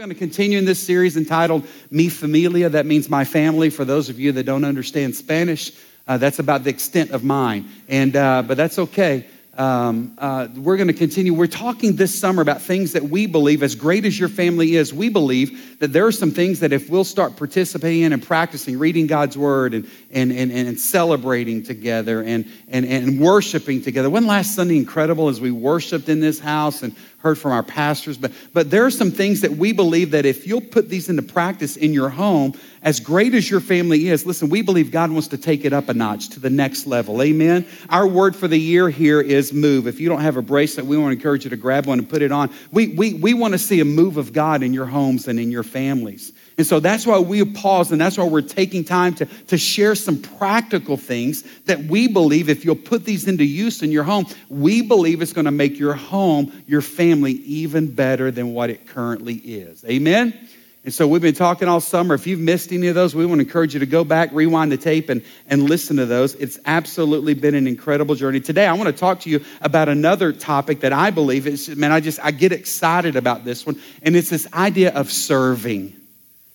going to continue in this series entitled Mi Familia. That means my family. For those of you that don't understand Spanish, uh, that's about the extent of mine. And, uh, but that's okay. Um, uh, we're going to continue. We're talking this summer about things that we believe, as great as your family is, we believe that there are some things that if we'll start participating in and practicing, reading God's word and, and, and, and celebrating together and, and, and worshiping together. One last Sunday incredible as we worshiped in this house and heard from our pastors, but, but there are some things that we believe that if you'll put these into practice in your home, as great as your family is, listen, we believe God wants to take it up a notch to the next level. Amen. Our word for the year here is move. If you don't have a bracelet, we want to encourage you to grab one and put it on. We, we, we want to see a move of God in your homes and in your families. And so that's why we pause and that's why we're taking time to, to share some practical things that we believe if you'll put these into use in your home, we believe it's going to make your home, your family, even better than what it currently is. Amen? And so we've been talking all summer. If you've missed any of those, we want to encourage you to go back, rewind the tape, and, and listen to those. It's absolutely been an incredible journey. Today, I want to talk to you about another topic that I believe is, man, I just, I get excited about this one. And it's this idea of serving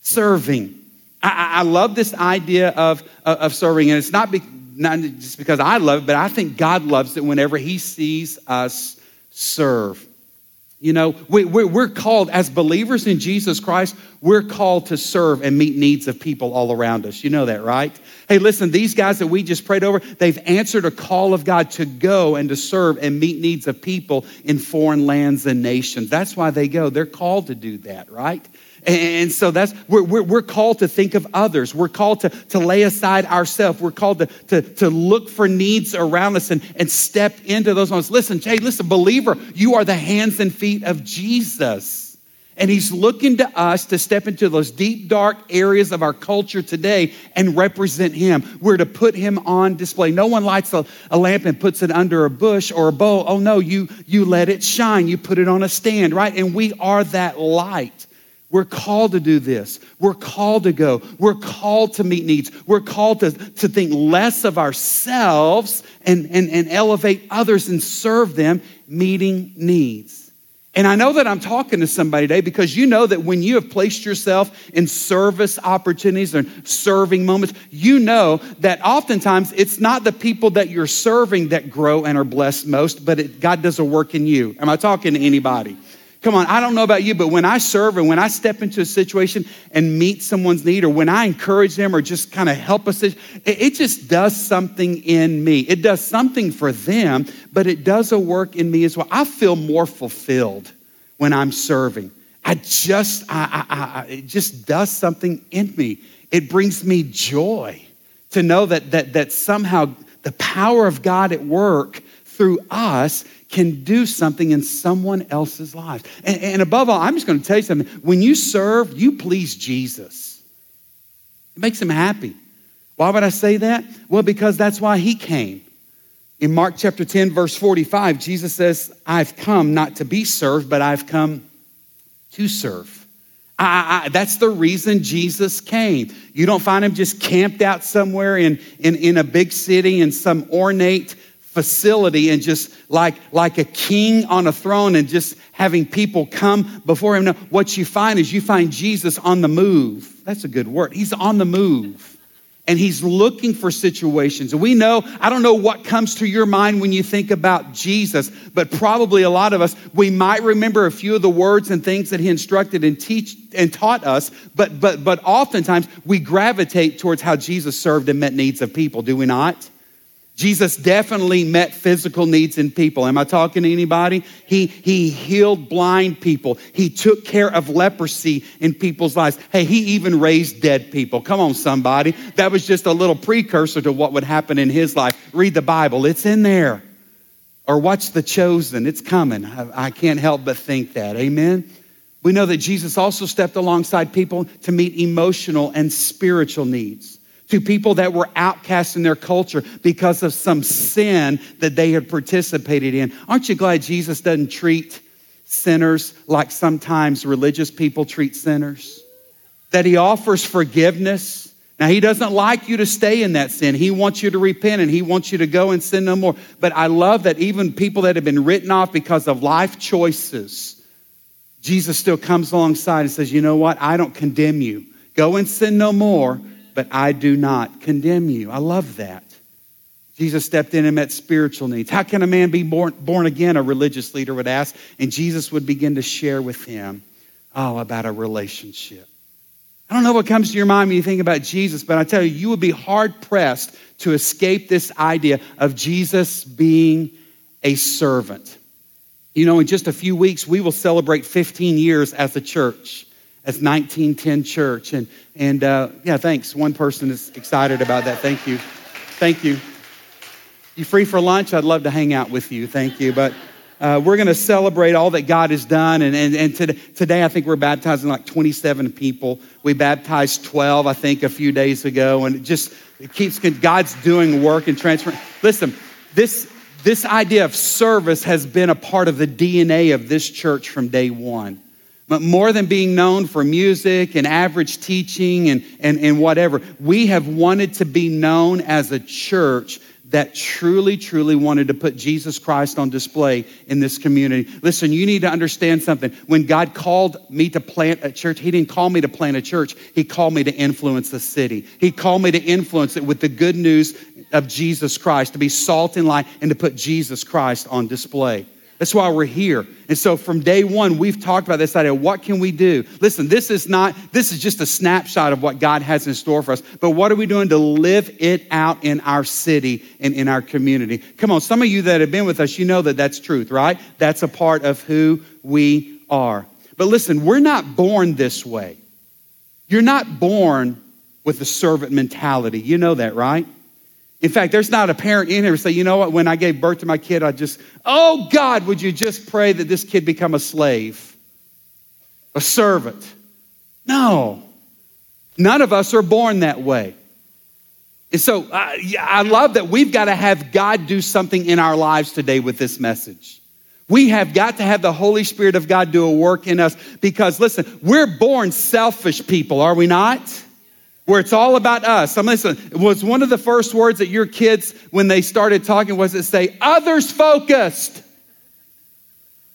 serving. I, I love this idea of, of serving, and it's not, be, not just because I love it, but I think God loves it whenever He sees us serve. You know, we, we're called, as believers in Jesus Christ, we're called to serve and meet needs of people all around us. You know that, right? Hey, listen, these guys that we just prayed over, they've answered a call of God to go and to serve and meet needs of people in foreign lands and nations. That's why they go. They're called to do that, right? And so that's, we're, we're, we're, called to think of others. We're called to, to lay aside ourselves. We're called to, to, to look for needs around us and, and step into those ones. Listen, hey, listen, believer, you are the hands and feet of Jesus. And he's looking to us to step into those deep, dark areas of our culture today and represent him. We're to put him on display. No one lights a, a, lamp and puts it under a bush or a bowl. Oh no, you, you let it shine. You put it on a stand, right? And we are that light. We're called to do this. We're called to go. We're called to meet needs. We're called to, to think less of ourselves and, and, and elevate others and serve them, meeting needs. And I know that I'm talking to somebody today because you know that when you have placed yourself in service opportunities and serving moments, you know that oftentimes it's not the people that you're serving that grow and are blessed most, but it, God does a work in you. Am I talking to anybody? Come on, I don't know about you, but when I serve and when I step into a situation and meet someone's need, or when I encourage them or just kind of help us, it, it just does something in me. It does something for them, but it does a work in me as well. I feel more fulfilled when I'm serving. I just, I, I, I, it just does something in me. It brings me joy to know that, that, that somehow the power of God at work through us can do something in someone else's life. And, and above all, I'm just going to tell you something. When you serve, you please Jesus. It makes him happy. Why would I say that? Well, because that's why he came. In Mark chapter 10, verse 45, Jesus says, I've come not to be served, but I've come to serve. I, I, that's the reason Jesus came. You don't find him just camped out somewhere in, in, in a big city in some ornate facility and just like, like a king on a throne and just having people come before him. No, what you find is you find Jesus on the move. That's a good word. He's on the move. And he's looking for situations. And we know, I don't know what comes to your mind when you think about Jesus, but probably a lot of us, we might remember a few of the words and things that he instructed and teach and taught us, but but but oftentimes we gravitate towards how Jesus served and met needs of people, do we not? Jesus definitely met physical needs in people. Am I talking to anybody? He, he healed blind people. He took care of leprosy in people's lives. Hey, he even raised dead people. Come on, somebody. That was just a little precursor to what would happen in his life. Read the Bible, it's in there. Or watch The Chosen, it's coming. I, I can't help but think that. Amen? We know that Jesus also stepped alongside people to meet emotional and spiritual needs to people that were outcast in their culture because of some sin that they had participated in. Aren't you glad Jesus doesn't treat sinners like sometimes religious people treat sinners? That he offers forgiveness. Now, he doesn't like you to stay in that sin. He wants you to repent and he wants you to go and sin no more. But I love that even people that have been written off because of life choices, Jesus still comes alongside and says, You know what? I don't condemn you. Go and sin no more, but I do not condemn you. I love that. Jesus stepped in and met spiritual needs. How can a man be born, born again? A religious leader would ask. And Jesus would begin to share with him, oh, about a relationship. I don't know what comes to your mind when you think about Jesus, but I tell you, you would be hard pressed to escape this idea of Jesus being a servant. You know, in just a few weeks, we will celebrate 15 years as a church, as 1910 Church. And, and uh, yeah, thanks. One person is excited about that. Thank you. Thank you. You free for lunch? I'd love to hang out with you. Thank you. But uh, we're going to celebrate all that God has done. And, and, and today, today, I think we're baptizing like 27 people. We baptized 12, I think, a few days ago. And it just it keeps, God's doing work and transferring. Listen, this, this idea of service has been a part of the DNA of this church from day one. But more than being known for music and average teaching and, and, and whatever, we have wanted to be known as a church that truly, truly wanted to put Jesus Christ on display in this community. Listen, you need to understand something. When God called me to plant a church, He didn't call me to plant a church, He called me to influence the city. He called me to influence it with the good news of Jesus Christ, to be salt and light, and to put Jesus Christ on display. That's why we're here. And so from day one, we've talked about this idea. What can we do? Listen, this is not, this is just a snapshot of what God has in store for us. But what are we doing to live it out in our city and in our community? Come on, some of you that have been with us, you know that that's truth, right? That's a part of who we are. But listen, we're not born this way. You're not born with a servant mentality. You know that, right? In fact, there's not a parent in here say, you know what, when I gave birth to my kid, I just, oh God, would you just pray that this kid become a slave, a servant? No. None of us are born that way. And so I, I love that we've got to have God do something in our lives today with this message. We have got to have the Holy Spirit of God do a work in us because, listen, we're born selfish people, are we not? Where it's all about us. I'm listen, was one of the first words that your kids, when they started talking, was it say, others focused?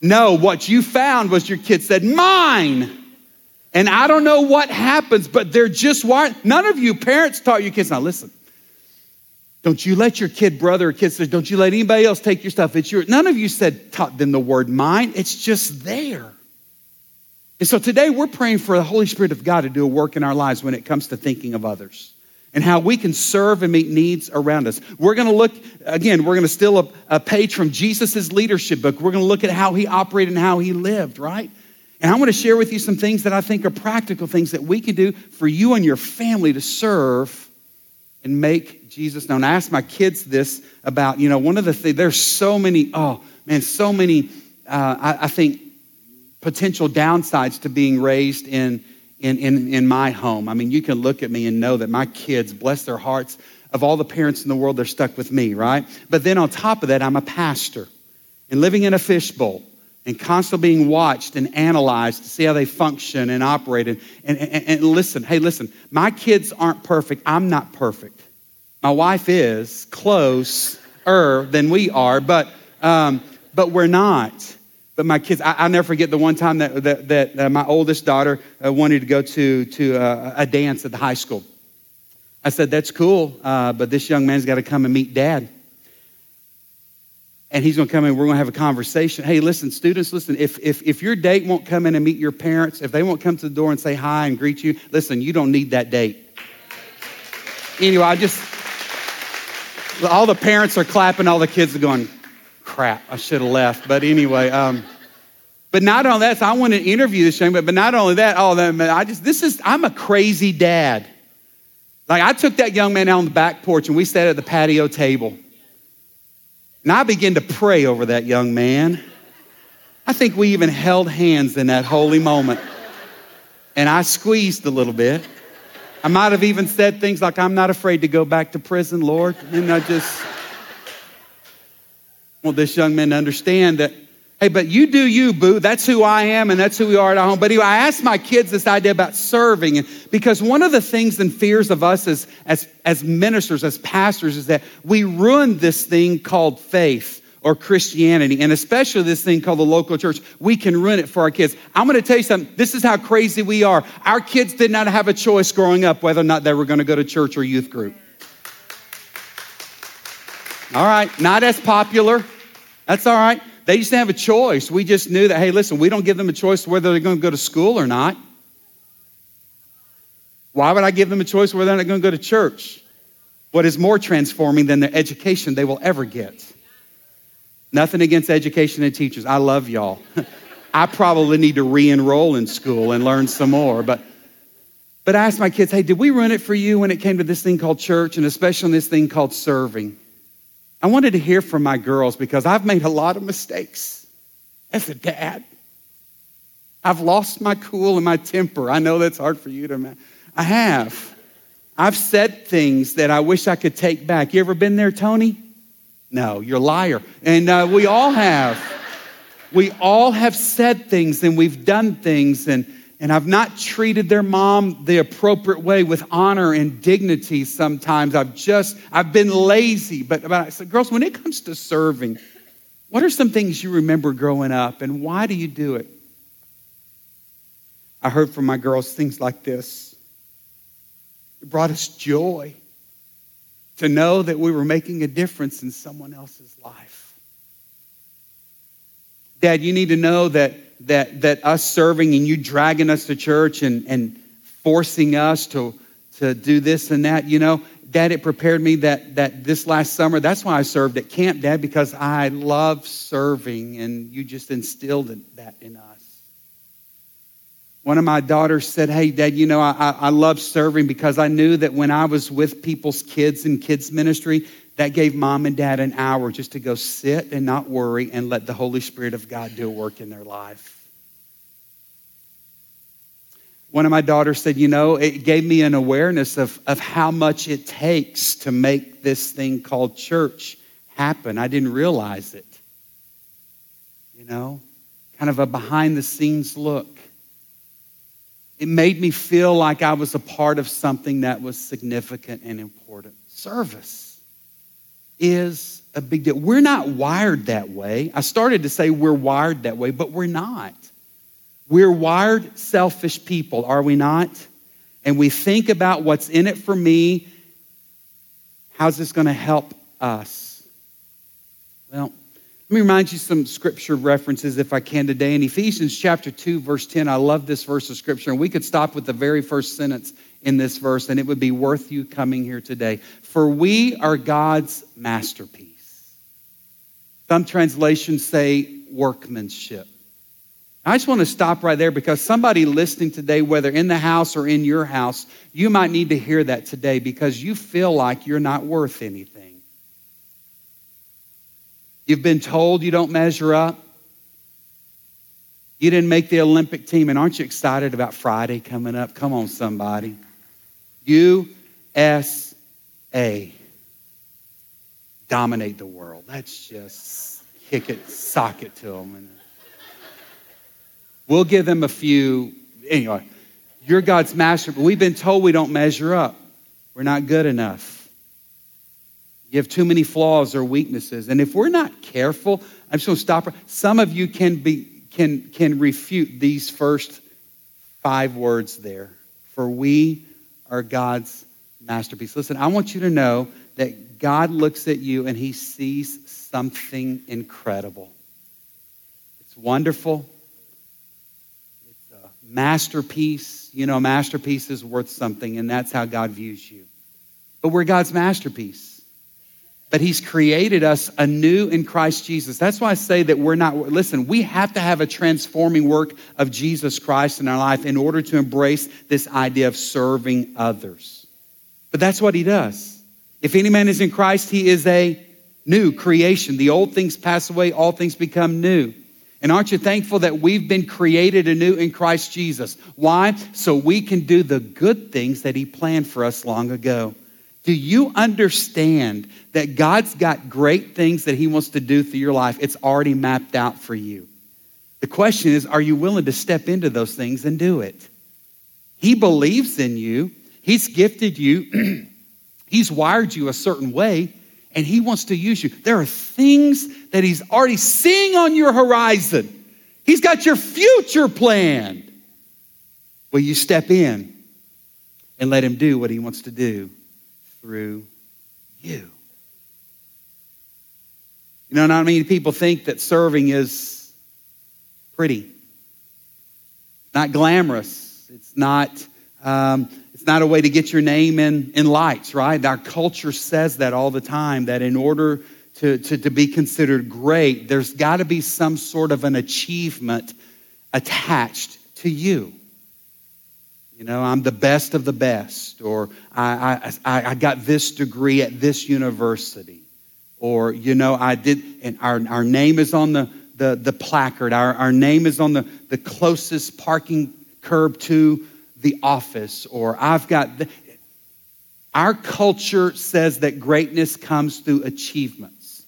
No, what you found was your kids said, mine. And I don't know what happens, but they're just wired. None of you parents taught your kids, now listen, don't you let your kid, brother, or kid, don't you let anybody else take your stuff. It's your, none of you said, taught them the word mine. It's just there. And so today we're praying for the Holy Spirit of God to do a work in our lives when it comes to thinking of others and how we can serve and meet needs around us. We're going to look, again, we're going to steal a, a page from Jesus' leadership book. We're going to look at how he operated and how he lived, right? And I want to share with you some things that I think are practical things that we can do for you and your family to serve and make Jesus known. I asked my kids this about, you know, one of the things, there's so many, oh man, so many, uh, I, I think, potential downsides to being raised in, in, in, in my home. I mean, you can look at me and know that my kids, bless their hearts, of all the parents in the world, they're stuck with me, right? But then on top of that, I'm a pastor and living in a fishbowl and constantly being watched and analyzed to see how they function and operate. And, and, and, and listen, hey, listen, my kids aren't perfect. I'm not perfect. My wife is closer than we are, but, um, but we're not. But my kids, I, will never forget the one time that, that, that uh, my oldest daughter uh, wanted to go to, to uh, a dance at the high school. I said, That's cool, uh, but this young man's got to come and meet dad. And he's going to come in, we're going to have a conversation. Hey, listen, students, listen, if, if, if your date won't come in and meet your parents, if they won't come to the door and say hi and greet you, listen, you don't need that date. Anyway, I just, all the parents are clapping, all the kids are going, crap, I should have left. But anyway, um, but not only that, I want to interview this young man, but not only that, oh, that, I just, this is, I'm a crazy dad. Like I took that young man out on the back porch and we sat at the patio table. And I began to pray over that young man. I think we even held hands in that holy moment. And I squeezed a little bit. I might have even said things like, I'm not afraid to go back to prison, Lord. And I just, want this young man to understand that, hey, but you do you, boo. That's who I am and that's who we are at home. But anyway, I asked my kids this idea about serving. Because one of the things and fears of us as, as, as ministers, as pastors, is that we ruin this thing called faith or Christianity, and especially this thing called the local church, we can ruin it for our kids. I'm going to tell you something. This is how crazy we are. Our kids did not have a choice growing up whether or not they were going to go to church or youth group. All right, not as popular. That's all right. They used didn't have a choice. We just knew that, hey, listen, we don't give them a choice whether they're going to go to school or not. Why would I give them a choice whether they're going to go to church? What is more transforming than the education they will ever get? Nothing against education and teachers. I love y'all. I probably need to re enroll in school and learn some more. But, but I asked my kids, hey, did we run it for you when it came to this thing called church and especially on this thing called serving? I wanted to hear from my girls because I've made a lot of mistakes as a dad. I've lost my cool and my temper. I know that's hard for you to imagine. I have. I've said things that I wish I could take back. You ever been there, Tony? No, you're a liar. And uh, we all have. We all have said things and we've done things, and, and I've not treated their mom the appropriate way with honor and dignity sometimes. I've just, I've been lazy. But, but I said, girls, when it comes to serving, what are some things you remember growing up and why do you do it? I heard from my girls things like this. It brought us joy to know that we were making a difference in someone else's life. Dad, you need to know that, that, that us serving and you dragging us to church and, and forcing us to, to do this and that, you know, Dad, it prepared me that, that this last summer, that's why I served at camp, Dad, because I love serving and you just instilled that in us. One of my daughters said, Hey, Dad, you know, I, I love serving because I knew that when I was with people's kids in kids' ministry, that gave mom and dad an hour just to go sit and not worry and let the Holy Spirit of God do a work in their life. One of my daughters said, You know, it gave me an awareness of, of how much it takes to make this thing called church happen. I didn't realize it. You know, kind of a behind the scenes look. It made me feel like I was a part of something that was significant and important. Service is a big deal. We're not wired that way. I started to say we're wired that way, but we're not. We're wired selfish people, are we not? And we think about what's in it for me. How's this going to help us? Well, let me remind you some scripture references if I can today. In Ephesians chapter 2, verse 10, I love this verse of scripture. And we could stop with the very first sentence in this verse, and it would be worth you coming here today. For we are God's masterpiece. Some translations say workmanship. I just want to stop right there because somebody listening today, whether in the house or in your house, you might need to hear that today because you feel like you're not worth anything. You've been told you don't measure up. You didn't make the Olympic team. And aren't you excited about Friday coming up? Come on, somebody. USA. Dominate the world. That's just kick it, sock it to them. We'll give them a few. Anyway, you're God's master, but we've been told we don't measure up. We're not good enough. You have too many flaws or weaknesses. And if we're not careful, I'm just going to stop. Some of you can, be, can, can refute these first five words there. For we are God's masterpiece. Listen, I want you to know that God looks at you and he sees something incredible. It's wonderful. It's a masterpiece. You know, a masterpiece is worth something, and that's how God views you. But we're God's masterpiece that he's created us anew in Christ Jesus. That's why I say that we're not, listen, we have to have a transforming work of Jesus Christ in our life in order to embrace this idea of serving others. But that's what he does. If any man is in Christ, he is a new creation. The old things pass away, all things become new. And aren't you thankful that we've been created anew in Christ Jesus? Why? So we can do the good things that he planned for us long ago. Do you understand that God's got great things that He wants to do through your life? It's already mapped out for you. The question is, are you willing to step into those things and do it? He believes in you, He's gifted you, He's wired you a certain way, and He wants to use you. There are things that He's already seeing on your horizon. He's got your future planned. Will you step in and let Him do what He wants to do through you? You know, not many people think that serving is pretty, not glamorous. It's not. Um, it's not a way to get your name in, in lights, right? Our culture says that all the time, that in order to, to, to be considered great, there's got to be some sort of an achievement attached to you. You know, I'm the best of the best, or I, I, I got this degree at this university, or, you know, I did, and our, our name is on the, the, the placard, our, our name is on the, the closest parking curb to the office or I've got. The, our culture says that greatness comes through achievements.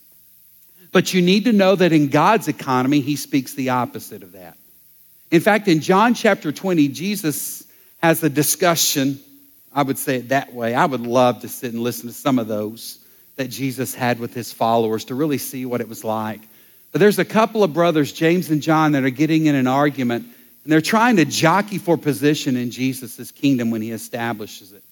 But you need to know that in God's economy, He speaks the opposite of that. In fact, in John chapter 20, Jesus has a discussion. I would say it that way. I would love to sit and listen to some of those that Jesus had with his followers to really see what it was like. But there's a couple of brothers, James and John, that are getting in an argument and they're trying to jockey for position in Jesus' kingdom when he establishes it.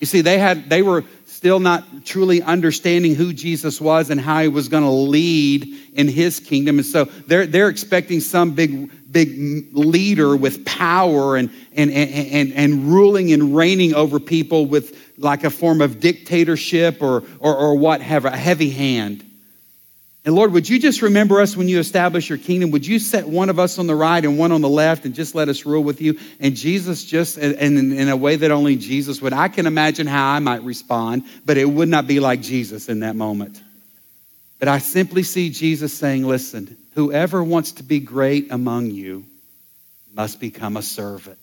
You see, they, had, they were still not truly understanding who Jesus was and how he was going to lead in his kingdom. And so they're, they're expecting some big, big leader with power and, and, and, and, ruling and reigning over people with like a form of dictatorship or, or, or what have a heavy hand. And Lord, would you just remember us when you establish your kingdom? Would you set one of us on the right and one on the left and just let us rule with you? And Jesus just, and in a way that only Jesus would. I can imagine how I might respond, but it would not be like Jesus in that moment. But I simply see Jesus saying, listen, whoever wants to be great among you must become a servant.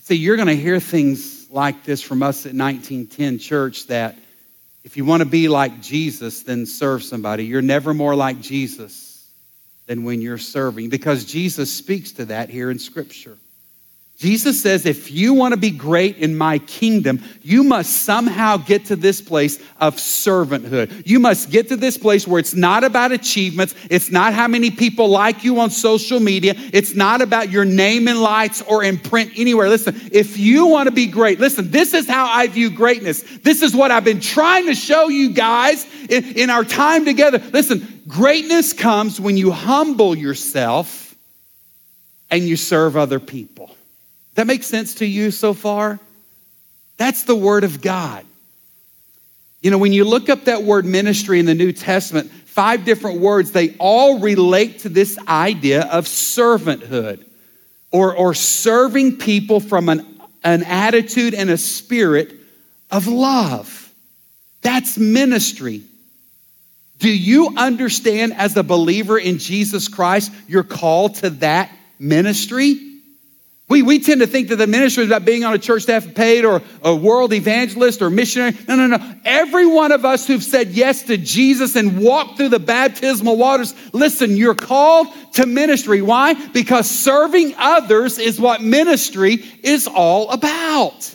See, you're going to hear things like this from us at 1910 Church that if you want to be like Jesus, then serve somebody. You're never more like Jesus than when you're serving because Jesus speaks to that here in Scripture. Jesus says, if you want to be great in my kingdom, you must somehow get to this place of servanthood. You must get to this place where it's not about achievements. It's not how many people like you on social media. It's not about your name in lights or in print anywhere. Listen, if you want to be great, listen, this is how I view greatness. This is what I've been trying to show you guys in, in our time together. Listen, greatness comes when you humble yourself and you serve other people. That makes sense to you so far? That's the Word of God. You know, when you look up that word ministry in the New Testament, five different words, they all relate to this idea of servanthood or, or serving people from an, an attitude and a spirit of love. That's ministry. Do you understand as a believer in Jesus Christ, you're called to that ministry? We, we tend to think that the ministry is about being on a church staff paid or a world evangelist or missionary. No, no, no. Every one of us who've said yes to Jesus and walked through the baptismal waters, listen, you're called to ministry. Why? Because serving others is what ministry is all about.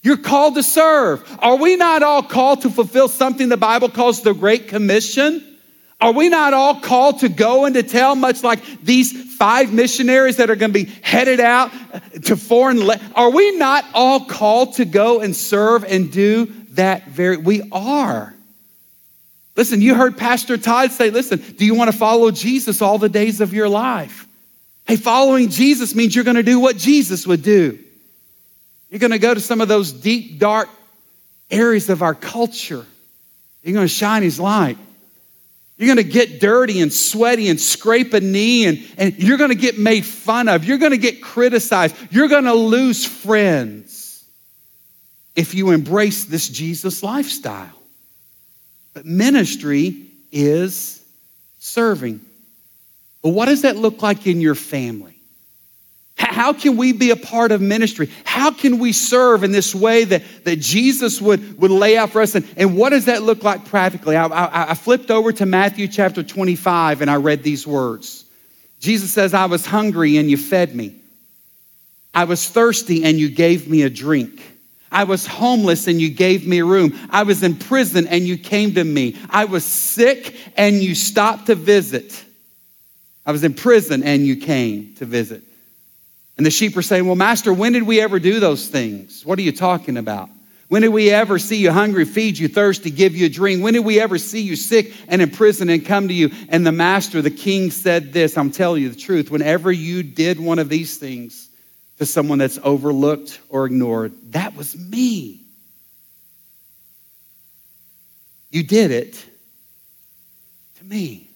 You're called to serve. Are we not all called to fulfill something the Bible calls the Great Commission? Are we not all called to go and to tell, much like these five missionaries that are going to be headed out to foreign? Le- are we not all called to go and serve and do that very? We are. Listen, you heard Pastor Todd say, listen, do you want to follow Jesus all the days of your life? Hey, following Jesus means you're going to do what Jesus would do. You're going to go to some of those deep, dark areas of our culture. You're going to shine his light. You're going to get dirty and sweaty and scrape a knee, and, and you're going to get made fun of. You're going to get criticized. You're going to lose friends if you embrace this Jesus lifestyle. But ministry is serving. But what does that look like in your family? How can we be a part of ministry? How can we serve in this way that, that Jesus would, would lay out for us? And, and what does that look like practically? I, I, I flipped over to Matthew chapter 25 and I read these words. Jesus says, I was hungry and you fed me. I was thirsty and you gave me a drink. I was homeless and you gave me room. I was in prison and you came to me. I was sick and you stopped to visit. I was in prison and you came to visit. And the sheep are saying, Well, Master, when did we ever do those things? What are you talking about? When did we ever see you hungry, feed you thirsty, give you a drink? When did we ever see you sick and in prison and come to you? And the master, the king, said this I'm telling you the truth. Whenever you did one of these things to someone that's overlooked or ignored, that was me. You did it to me.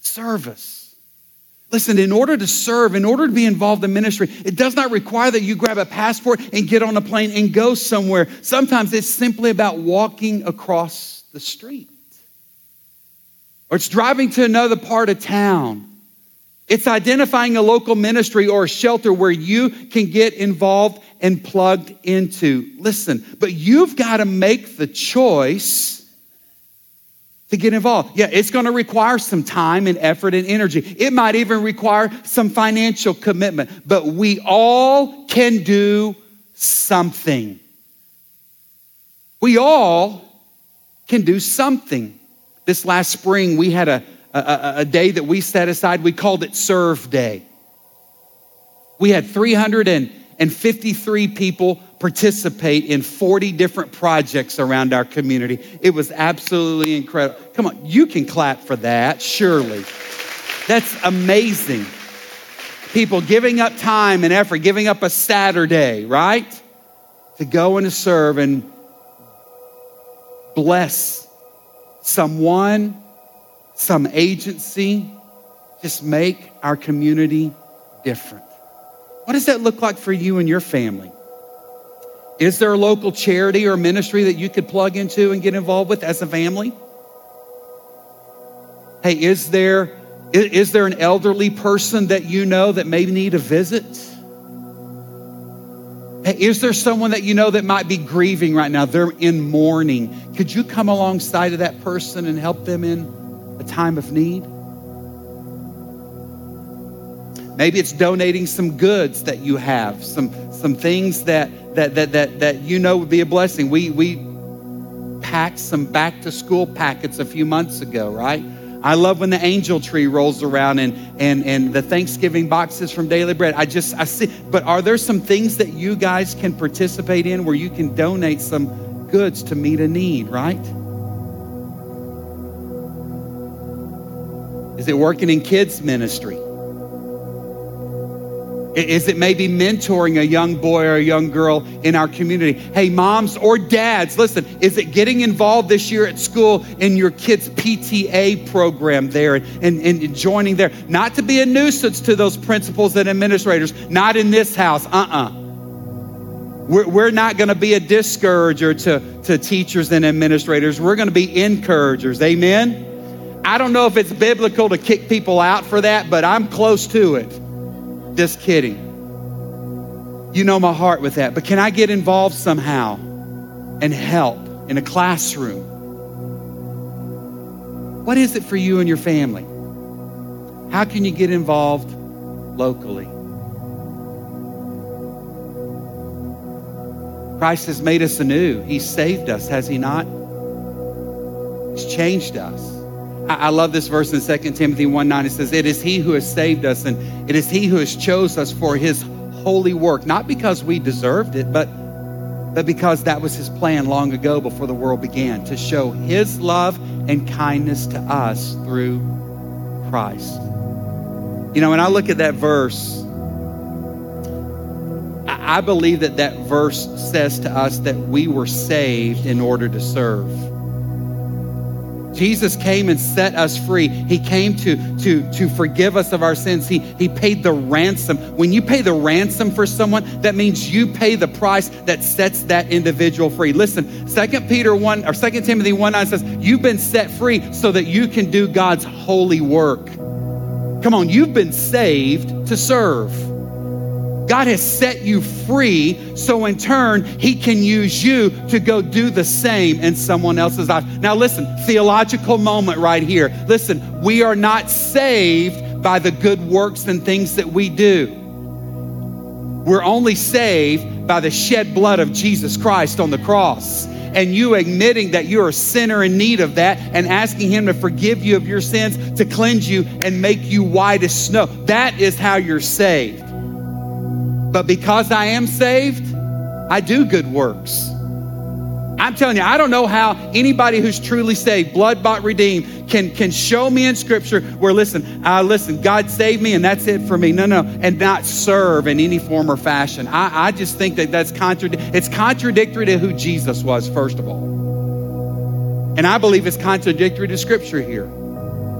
Service. Listen, in order to serve, in order to be involved in ministry, it does not require that you grab a passport and get on a plane and go somewhere. Sometimes it's simply about walking across the street, or it's driving to another part of town. It's identifying a local ministry or a shelter where you can get involved and plugged into. Listen, but you've got to make the choice to get involved. Yeah, it's going to require some time and effort and energy. It might even require some financial commitment, but we all can do something. We all can do something. This last spring, we had a, a, a day that we set aside. We called it Serve Day. We had 353 people participate in 40 different projects around our community. It was absolutely incredible. Come on, you can clap for that, surely. That's amazing. People giving up time and effort, giving up a Saturday, right? To go and to serve and bless someone, some agency, just make our community different. What does that look like for you and your family? Is there a local charity or ministry that you could plug into and get involved with as a family? Hey, is there, is there an elderly person that you know that may need a visit? Hey, is there someone that you know that might be grieving right now? They're in mourning. Could you come alongside of that person and help them in a time of need? Maybe it's donating some goods that you have, some, some things that that, that, that, that you know would be a blessing. We, we packed some back to school packets a few months ago, right? I love when the angel tree rolls around and, and, and the Thanksgiving boxes from Daily Bread. I just, I see, but are there some things that you guys can participate in where you can donate some goods to meet a need, right? Is it working in kids' ministry? Is it maybe mentoring a young boy or a young girl in our community? Hey, moms or dads, listen, is it getting involved this year at school in your kids' PTA program there and, and, and joining there? Not to be a nuisance to those principals and administrators, not in this house, uh uh-uh. uh. We're, we're not going to be a discourager to, to teachers and administrators. We're going to be encouragers. Amen? I don't know if it's biblical to kick people out for that, but I'm close to it. Just kidding. You know my heart with that. But can I get involved somehow and help in a classroom? What is it for you and your family? How can you get involved locally? Christ has made us anew. He saved us, has He not? He's changed us. I love this verse in 2 Timothy 1 9. It says, It is He who has saved us, and it is He who has chose us for His holy work, not because we deserved it, but, but because that was His plan long ago before the world began, to show His love and kindness to us through Christ. You know, when I look at that verse, I believe that that verse says to us that we were saved in order to serve. Jesus came and set us free. He came to, to, to forgive us of our sins. He, he paid the ransom. When you pay the ransom for someone, that means you pay the price that sets that individual free. Listen, 2 Peter 1 or 2 Timothy 1 9 says, You've been set free so that you can do God's holy work. Come on, you've been saved to serve. God has set you free, so in turn, He can use you to go do the same in someone else's life. Now, listen, theological moment right here. Listen, we are not saved by the good works and things that we do. We're only saved by the shed blood of Jesus Christ on the cross and you admitting that you're a sinner in need of that and asking Him to forgive you of your sins, to cleanse you and make you white as snow. That is how you're saved. But because I am saved, I do good works. I'm telling you, I don't know how anybody who's truly saved, blood bought, redeemed, can, can show me in scripture where, listen, uh, listen, God saved me and that's it for me. No, no, and not serve in any form or fashion. I, I just think that that's contradictory. It's contradictory to who Jesus was, first of all. And I believe it's contradictory to scripture here.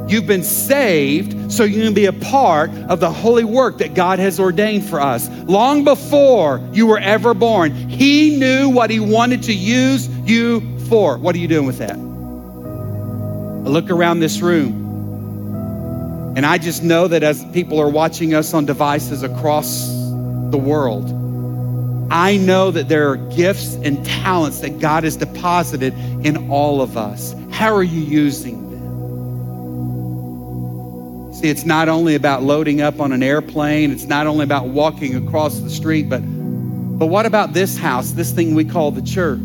You've been saved so you can be a part of the holy work that God has ordained for us. Long before you were ever born, He knew what He wanted to use you for. What are you doing with that? I look around this room and I just know that as people are watching us on devices across the world, I know that there are gifts and talents that God has deposited in all of us. How are you using See, it's not only about loading up on an airplane, it's not only about walking across the street, but, but what about this house, this thing we call the church?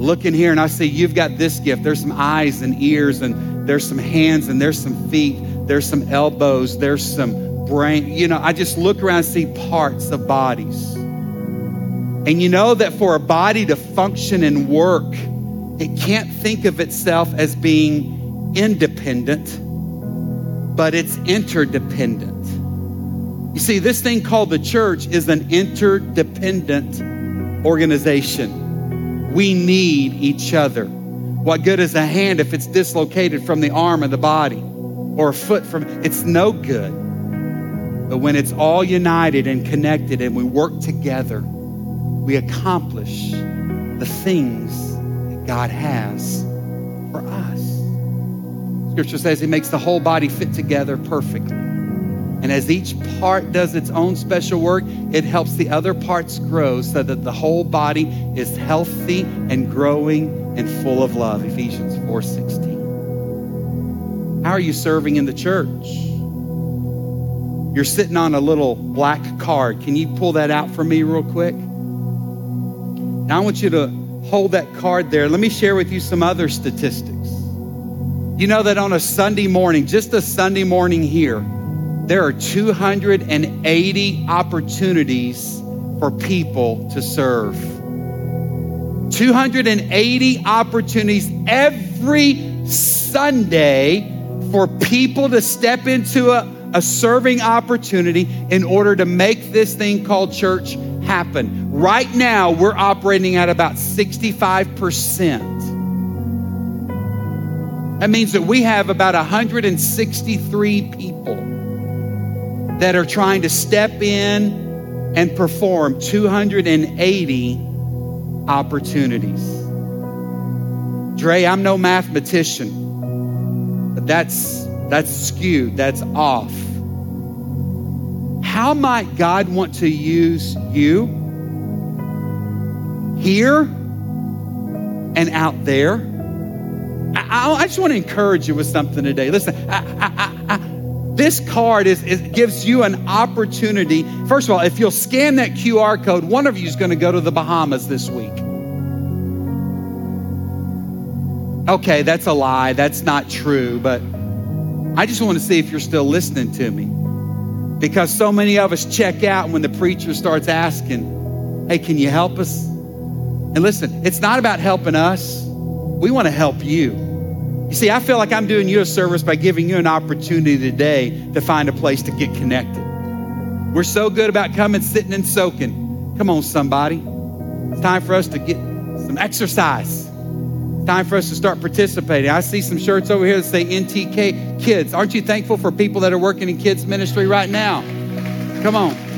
Look in here and I see you've got this gift. There's some eyes and ears, and there's some hands, and there's some feet, there's some elbows, there's some brain. You know, I just look around and see parts of bodies. And you know that for a body to function and work, it can't think of itself as being independent but it's interdependent. You see, this thing called the church is an interdependent organization. We need each other. What good is a hand if it's dislocated from the arm of the body or a foot from it's no good. But when it's all united and connected and we work together, we accomplish the things that God has for us. Scripture says he makes the whole body fit together perfectly. And as each part does its own special work, it helps the other parts grow so that the whole body is healthy and growing and full of love. Ephesians 4:16. How are you serving in the church? You're sitting on a little black card. Can you pull that out for me real quick? Now I want you to hold that card there. Let me share with you some other statistics. You know that on a Sunday morning, just a Sunday morning here, there are 280 opportunities for people to serve. 280 opportunities every Sunday for people to step into a, a serving opportunity in order to make this thing called church happen. Right now, we're operating at about 65%. That means that we have about 163 people that are trying to step in and perform 280 opportunities. Dre, I'm no mathematician, but that's that's skewed, that's off. How might God want to use you here and out there? I, I, just want to encourage you with something today. Listen, I, this card is, it gives you an opportunity. First of all, if you'll scan that QR code, one of you is going to go to the Bahamas this week. Okay, that's a lie. That's not true. But I just want to see if you're still listening to me. Because so many of us check out when the preacher starts asking, hey, can you help us? And listen, it's not about helping us. We want to help you. You see, I feel like I'm doing you a service by giving you an opportunity today to find a place to get connected. We're so good about coming, sitting, and soaking. Come on, somebody. It's time for us to get some exercise. Time for us to start participating. I see some shirts over here that say NTK Kids. Aren't you thankful for people that are working in kids' ministry right now? Come on.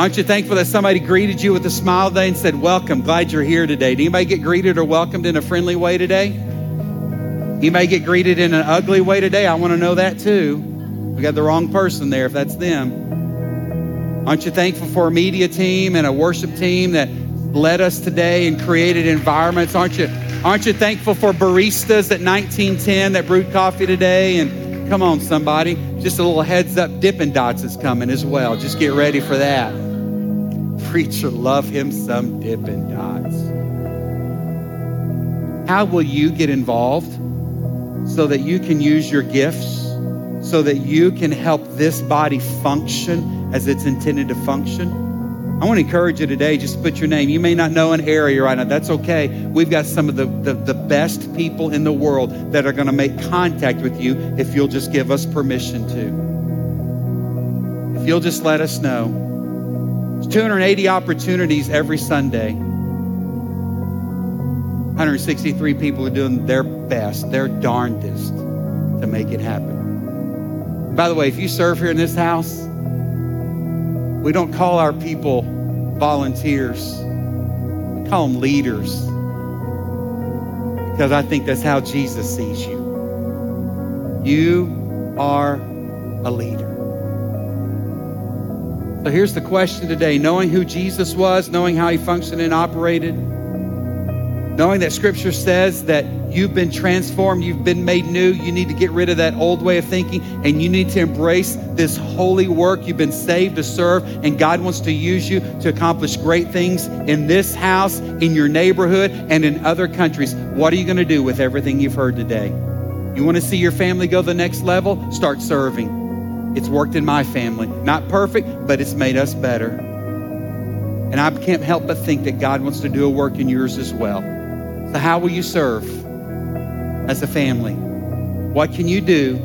Aren't you thankful that somebody greeted you with a smile today and said, Welcome, glad you're here today? Did anybody get greeted or welcomed in a friendly way today? You may get greeted in an ugly way today? I want to know that too. We got the wrong person there if that's them. Aren't you thankful for a media team and a worship team that led us today and created environments? Aren't you, aren't you thankful for baristas at 1910 that brewed coffee today and Come on, somebody. Just a little heads up Dippin' Dots is coming as well. Just get ready for that. Preacher, love him some Dippin' Dots. How will you get involved so that you can use your gifts, so that you can help this body function as it's intended to function? I want to encourage you today, just put your name. You may not know an area right now. That's okay. We've got some of the, the, the best people in the world that are going to make contact with you if you'll just give us permission to. If you'll just let us know. There's 280 opportunities every Sunday. 163 people are doing their best, their darndest to make it happen. By the way, if you serve here in this house, we don't call our people volunteers, we call them leaders because I think that's how Jesus sees you. You are a leader. So here's the question today knowing who Jesus was, knowing how he functioned and operated Knowing that scripture says that you've been transformed, you've been made new, you need to get rid of that old way of thinking and you need to embrace this holy work. You've been saved to serve, and God wants to use you to accomplish great things in this house, in your neighborhood, and in other countries. What are you going to do with everything you've heard today? You want to see your family go the next level? Start serving. It's worked in my family. Not perfect, but it's made us better. And I can't help but think that God wants to do a work in yours as well. So, how will you serve as a family? What can you do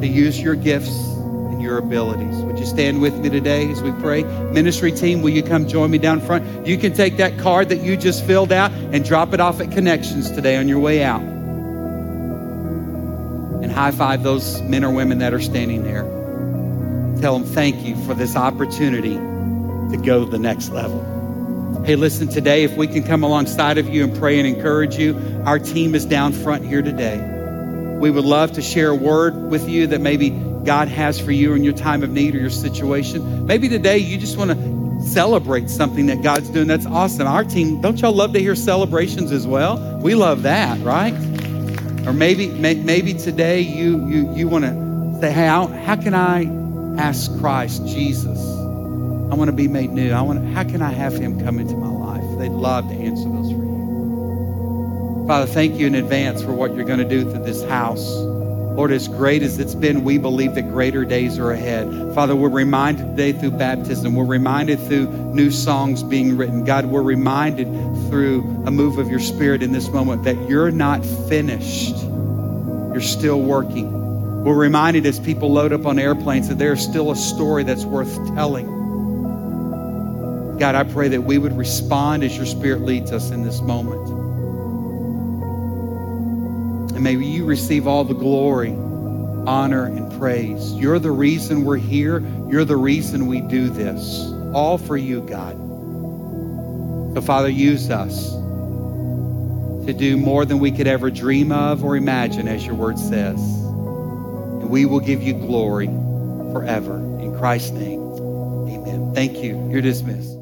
to use your gifts and your abilities? Would you stand with me today as we pray? Ministry team, will you come join me down front? You can take that card that you just filled out and drop it off at Connections today on your way out. High five those men or women that are standing there. Tell them thank you for this opportunity to go to the next level. Hey, listen, today, if we can come alongside of you and pray and encourage you, our team is down front here today. We would love to share a word with you that maybe God has for you in your time of need or your situation. Maybe today you just want to celebrate something that God's doing. That's awesome. Our team, don't y'all love to hear celebrations as well? We love that, right? Or maybe maybe today you you you want to say, hey, how, how can I ask Christ, Jesus? I want to be made new. I want how can I have him come into my life? They'd love to answer those for you. Father, thank you in advance for what you're going to do through this house. Lord, as great as it's been, we believe that greater days are ahead. Father, we're reminded today through baptism. We're reminded through new songs being written. God, we're reminded through a move of your spirit in this moment that you're not finished. You're still working. We're reminded as people load up on airplanes that there's still a story that's worth telling. God, I pray that we would respond as your Spirit leads us in this moment. And may you receive all the glory, honor, and praise. You're the reason we're here. You're the reason we do this. All for you, God. So, Father, use us to do more than we could ever dream of or imagine, as your word says. And we will give you glory forever. In Christ's name, amen. Thank you. You're dismissed.